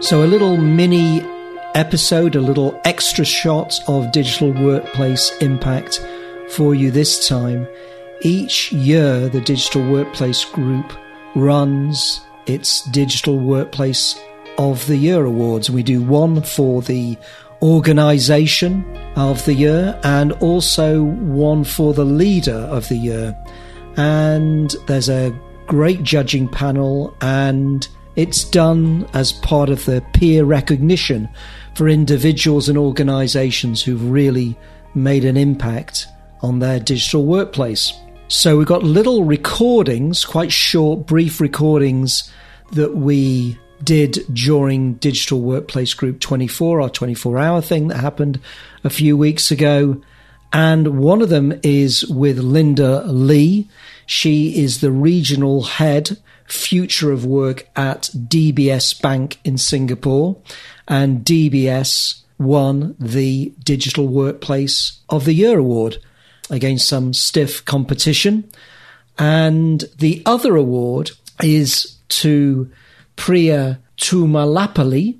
So, a little mini episode, a little extra shot of digital workplace impact for you this time. Each year, the Digital Workplace Group runs its Digital Workplace of the Year awards. We do one for the organization of the year and also one for the leader of the year. And there's a great judging panel and it's done as part of the peer recognition for individuals and organizations who've really made an impact on their digital workplace. So we've got little recordings, quite short, brief recordings that we did during Digital Workplace Group 24, our 24 hour thing that happened a few weeks ago. And one of them is with Linda Lee. She is the regional head future of work at DBS Bank in Singapore. And DBS won the Digital Workplace of the Year award against some stiff competition. And the other award is to Priya Tumalapalli.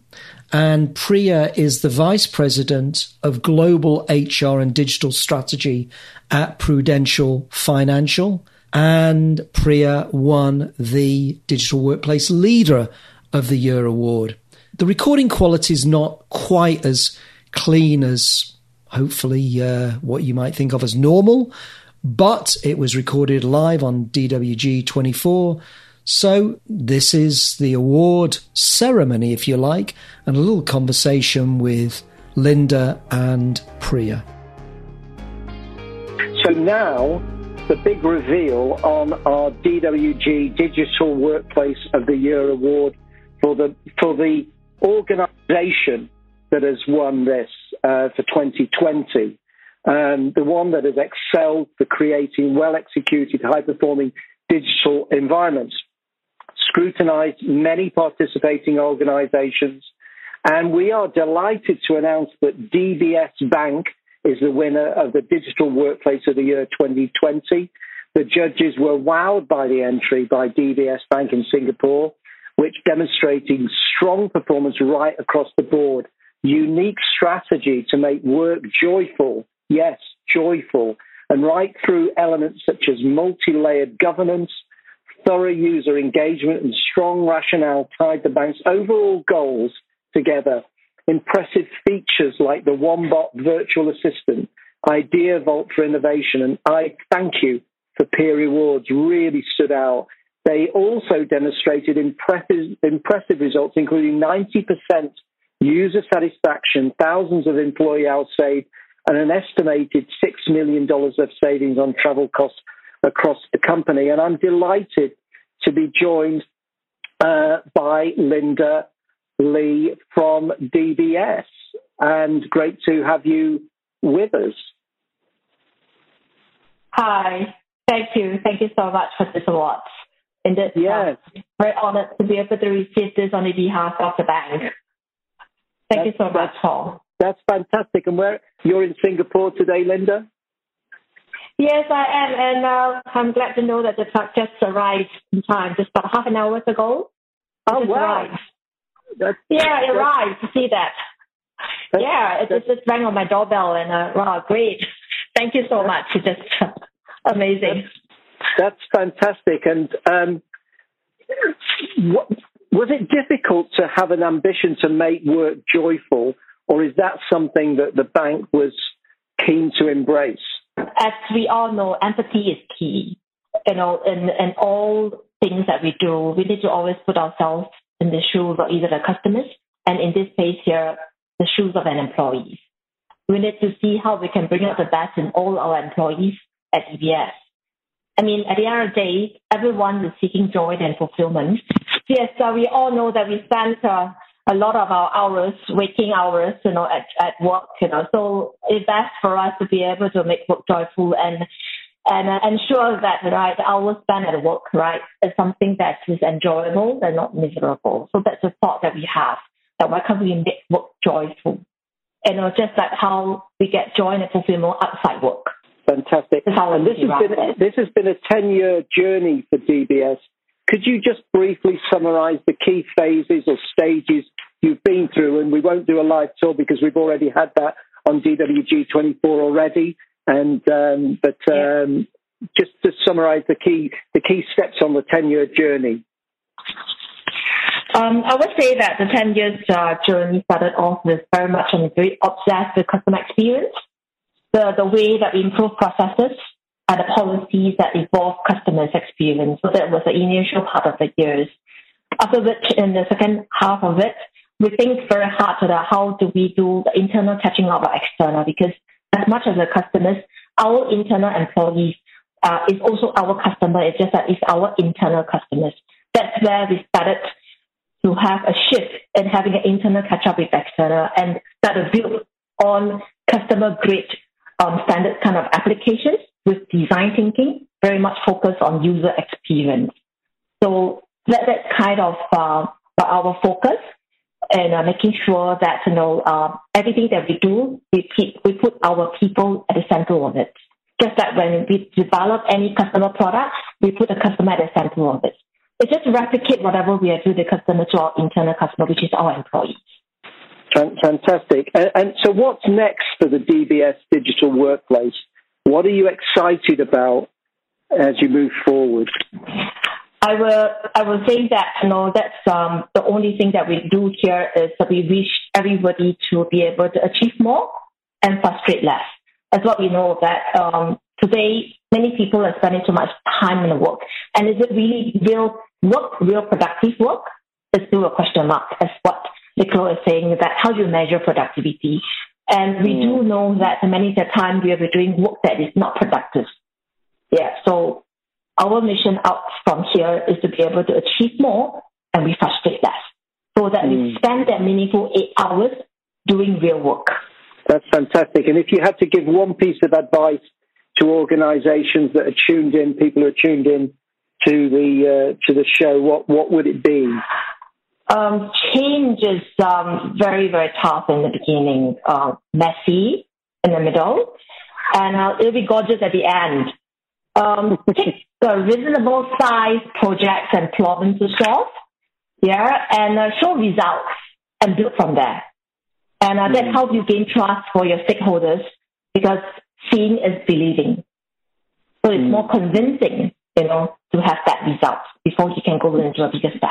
And Priya is the Vice President of Global HR and Digital Strategy at Prudential Financial. And Priya won the Digital Workplace Leader of the Year award. The recording quality is not quite as clean as hopefully uh, what you might think of as normal, but it was recorded live on DWG 24 so, this is the award ceremony, if you like, and a little conversation with Linda and Priya. So, now the big reveal on our DWG Digital Workplace of the Year award for the, for the organization that has won this uh, for 2020. Um, the one that has excelled for creating well executed, high performing digital environments scrutinized many participating organizations, and we are delighted to announce that DBS Bank is the winner of the Digital Workplace of the Year 2020. The judges were wowed by the entry by DBS Bank in Singapore, which demonstrating strong performance right across the board, unique strategy to make work joyful, yes, joyful, and right through elements such as multi-layered governance, thorough user engagement and strong rationale tied the bank's overall goals together. Impressive features like the Wombat virtual assistant, Idea Vault for innovation, and I thank you for peer rewards really stood out. They also demonstrated impressive, impressive results, including 90% user satisfaction, thousands of employee hours saved, and an estimated $6 million of savings on travel costs across the company. And I'm delighted to be joined uh, by Linda Lee from DBS. And great to have you with us. Hi. Thank you. Thank you so much for this award. And this, yes. Uh, very honored to be able to receive this on the behalf of the bank. Thank that's, you so much, Paul. That's fantastic. And where you're in Singapore today, Linda? Yes, I am, and uh, I'm glad to know that the truck just arrived in time, just about half an hour ago. Oh wow! That's, yeah, it arrived. To see that. yeah, it just, just rang on my doorbell, and uh, wow, great! Thank you so much. It's just amazing. That's, that's fantastic. And um, what, was it difficult to have an ambition to make work joyful, or is that something that the bank was keen to embrace? as we all know, empathy is key. You know, in, in all things that we do, we need to always put ourselves in the shoes of either the customers and in this case here, the shoes of an employee. We need to see how we can bring out the best in all our employees at DBS. I mean, at the end of the day, everyone is seeking joy and fulfillment. Yes, uh, we all know that we spend uh, a lot of our hours, waking hours, you know, at, at work, you know. So it's best for us to be able to make work joyful and and uh, ensure that right hours spent at work, right, is something that is enjoyable and not miserable. So that's a thought that we have. That why can't we make work joyful? And uh, just like how we get joy and fulfillment outside work. Fantastic. And this has been this has been a ten year journey for DBS. Could you just briefly summarize the key phases or stages you've been through. And we won't do a live tour because we've already had that on DWG24 already. And um, but um, just to summarise the key the key steps on the 10 year journey. Um, I would say that the 10 years uh, journey started off with very much on the very obsessed with customer experience, the, the way that we improve processes and the policies that evolve customers' experience. So that was the initial part of the years. After which, in the second half of it, we think very hard about how do we do the internal catching up of external because as much as the customers, our internal employees uh, is also our customer. It's just that it's our internal customers. That's where we started to have a shift in having an internal catch up with external and start to build on customer grade um, standard kind of applications with design thinking, very much focused on user experience. So that, that's kind of uh, our focus and uh, making sure that you know uh, everything that we do, we keep, we put our people at the center of it. Just like when we develop any customer product, we put the customer at the center of it. It's just replicate whatever we are doing the customer to our internal customer, which is our employees. Fantastic. And, and so, what's next for the DBS digital workplace? What are you excited about as you move forward? I will I will say that you know that's um, the only thing that we do here is that we wish everybody to be able to achieve more and frustrate less. That's what we know that um, today many people are spending too much time in the work. And is it really real work, real productive work? It's still a question mark as what Nicola is saying that how do you measure productivity? And we mm. do know that many of the time we are doing work that is not productive. Yeah, so our mission out from here is to be able to achieve more and we frustrate less. So that mm. we spend that meaningful eight hours doing real work. That's fantastic. And if you had to give one piece of advice to organisations that are tuned in, people who are tuned in to the uh, to the show, what what would it be? Um, change is um, very very tough in the beginning, uh, messy in the middle, and uh, it'll be gorgeous at the end. Um, take the reasonable size projects and problems to solve, yeah, and uh, show results and build from there. And uh, mm-hmm. that helps you gain trust for your stakeholders because seeing is believing. So it's mm. more convincing, you know, to have that result before you can go into a bigger step.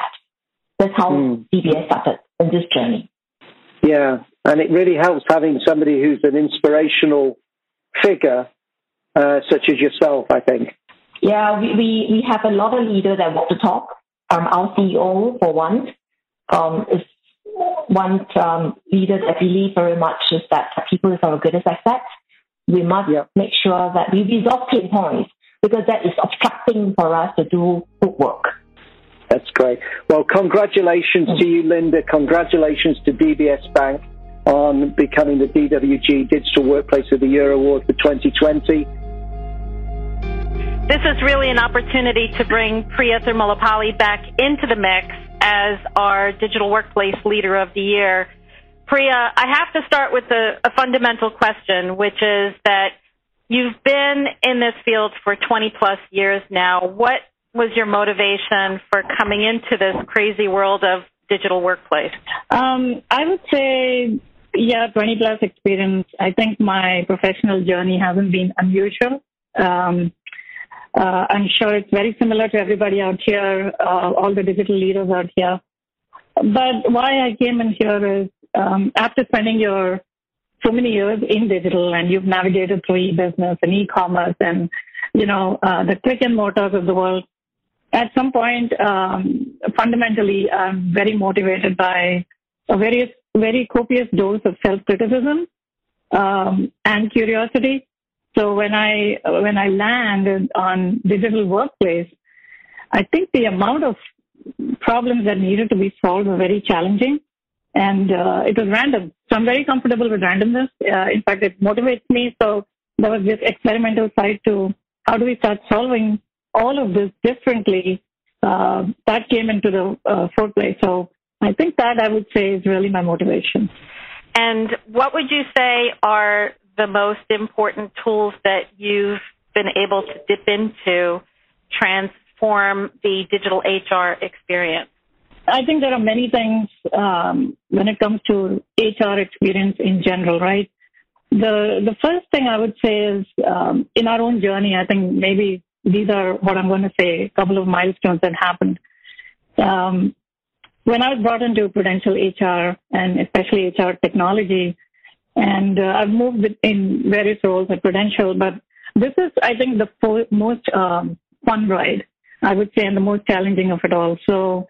That's how mm. DBS started in this journey. Yeah, and it really helps having somebody who's an inspirational figure, uh, such as yourself, I think. Yeah, we, we, we have a lot of leaders that want to talk. Um, our CEO, for one, um, is one um, leader that believe very much is that people is our greatest asset we must yep. make sure that we resolve pain points because that is obstructing for us to do good work. That's great. Well, congratulations mm-hmm. to you, Linda. Congratulations to DBS Bank on becoming the DWG Digital Workplace of the Year Award for 2020. This is really an opportunity to bring Priya Thirumallapalli back into the mix as our Digital Workplace Leader of the Year. Priya, I have to start with a, a fundamental question, which is that you've been in this field for 20 plus years now. What was your motivation for coming into this crazy world of digital workplace? Um, I would say, yeah, 20 plus experience. I think my professional journey hasn't been unusual. Um, uh, I'm sure it's very similar to everybody out here, uh, all the digital leaders out here. But why I came in here is um, after spending your so many years in digital and you've navigated through e-business and e-commerce and you know uh, the click and mortars of the world, at some point, um, fundamentally, I'm very motivated by a very very copious dose of self-criticism um, and curiosity. So when I when I land on digital workplace, I think the amount of problems that needed to be solved were very challenging and uh, it was random. So I'm very comfortable with randomness. Uh, in fact, it motivates me. So there was this experimental side to how do we start solving all of this differently. Uh, that came into the uh, foreplay. So I think that I would say is really my motivation. And what would you say are the most important tools that you've been able to dip into transform the digital HR experience? I think there are many things um, when it comes to HR experience in general, right? The the first thing I would say is um, in our own journey. I think maybe these are what I'm going to say. A couple of milestones that happened. Um, when I was brought into Prudential HR and especially HR technology, and uh, I've moved in various roles at Prudential, but this is, I think, the fo- most um, fun ride, I would say, and the most challenging of it all. So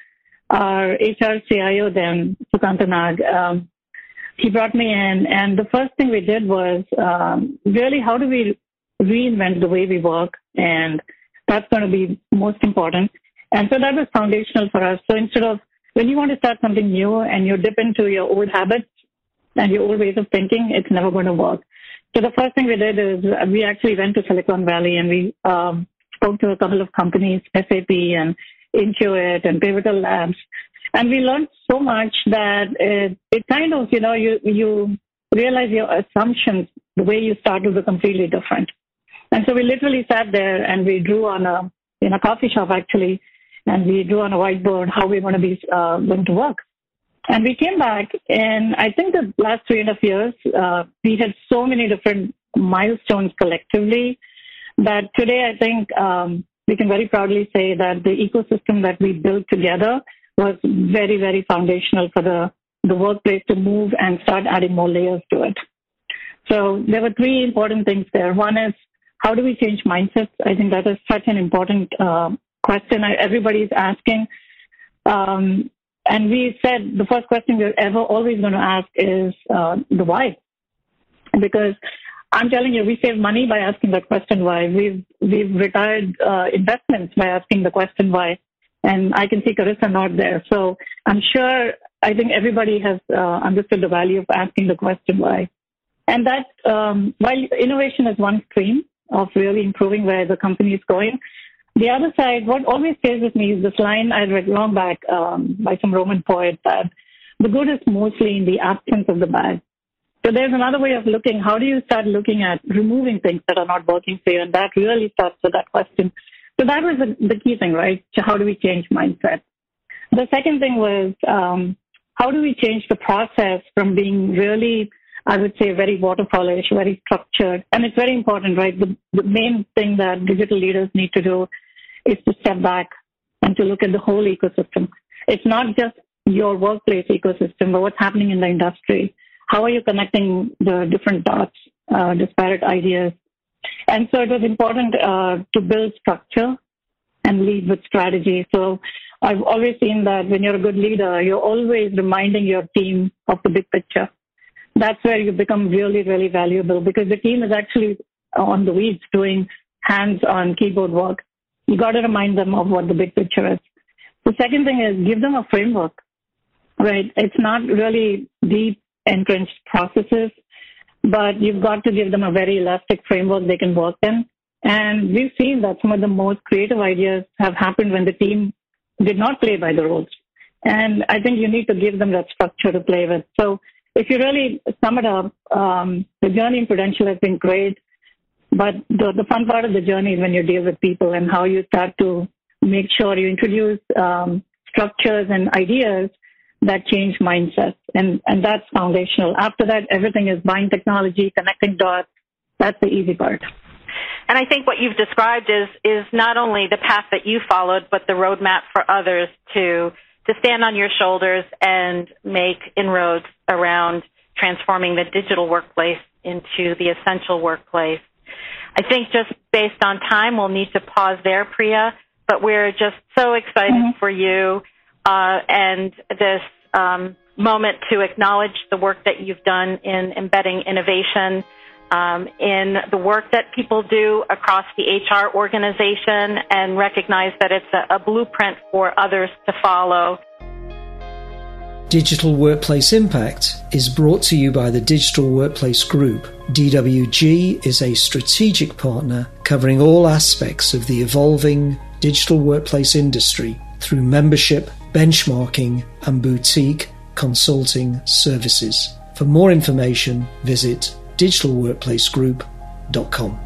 our HR CIO then, Sukanta Nag, um, he brought me in, and the first thing we did was um, really how do we reinvent the way we work, and that's going to be most important. And so that was foundational for us. So instead of when you want to start something new and you dip into your old habits and your old ways of thinking, it's never going to work. So the first thing we did is we actually went to Silicon Valley and we um, spoke to a couple of companies, SAP and Intuit and Pivotal Labs, and we learned so much that it, it kind of, you know, you you realize your assumptions, the way you started were completely different. And so we literally sat there and we drew on a in a coffee shop actually and we drew on a whiteboard how we're going to be uh, going to work. And we came back, and I think the last three and a half years, uh, we had so many different milestones collectively that today I think um, we can very proudly say that the ecosystem that we built together was very, very foundational for the, the workplace to move and start adding more layers to it. So there were three important things there. One is how do we change mindsets? I think that is such an important uh, question everybody's asking. Um, and we said the first question we're ever always going to ask is uh, the why. Because I'm telling you, we save money by asking that question why. We've we've retired uh, investments by asking the question why. And I can see Carissa not there. So I'm sure I think everybody has uh, understood the value of asking the question why. And that um, while innovation is one stream of really improving where the company is going, the other side, what always stays with me is this line I read long back um, by some Roman poet that the good is mostly in the absence of the bad. So there's another way of looking. How do you start looking at removing things that are not working for you? And that really starts with that question. So that was the, the key thing, right? So how do we change mindset? The second thing was um, how do we change the process from being really, I would say, very waterfallish, very structured? And it's very important, right? The, the main thing that digital leaders need to do is to step back and to look at the whole ecosystem. It's not just your workplace ecosystem, but what's happening in the industry. How are you connecting the different dots, uh, disparate ideas? And so it was important uh, to build structure and lead with strategy. So I've always seen that when you're a good leader, you're always reminding your team of the big picture. That's where you become really, really valuable because the team is actually on the weeds doing hands-on keyboard work you got to remind them of what the big picture is. The second thing is give them a framework, right? It's not really deep entrenched processes, but you've got to give them a very elastic framework they can work in. And we've seen that some of the most creative ideas have happened when the team did not play by the rules. And I think you need to give them that structure to play with. So if you really sum it up, um, the journey in Prudential has been great. But the, the fun part of the journey is when you deal with people and how you start to make sure you introduce um, structures and ideas that change mindsets. And, and that's foundational. After that, everything is buying technology, connecting dots. That's the easy part. And I think what you've described is is not only the path that you followed, but the roadmap for others to to stand on your shoulders and make inroads around transforming the digital workplace into the essential workplace. I think just based on time, we'll need to pause there, Priya. But we're just so excited mm-hmm. for you uh, and this um, moment to acknowledge the work that you've done in embedding innovation um, in the work that people do across the HR organization and recognize that it's a, a blueprint for others to follow. Digital Workplace Impact is brought to you by the Digital Workplace Group. DWG is a strategic partner covering all aspects of the evolving digital workplace industry through membership, benchmarking, and boutique consulting services. For more information, visit digitalworkplacegroup.com.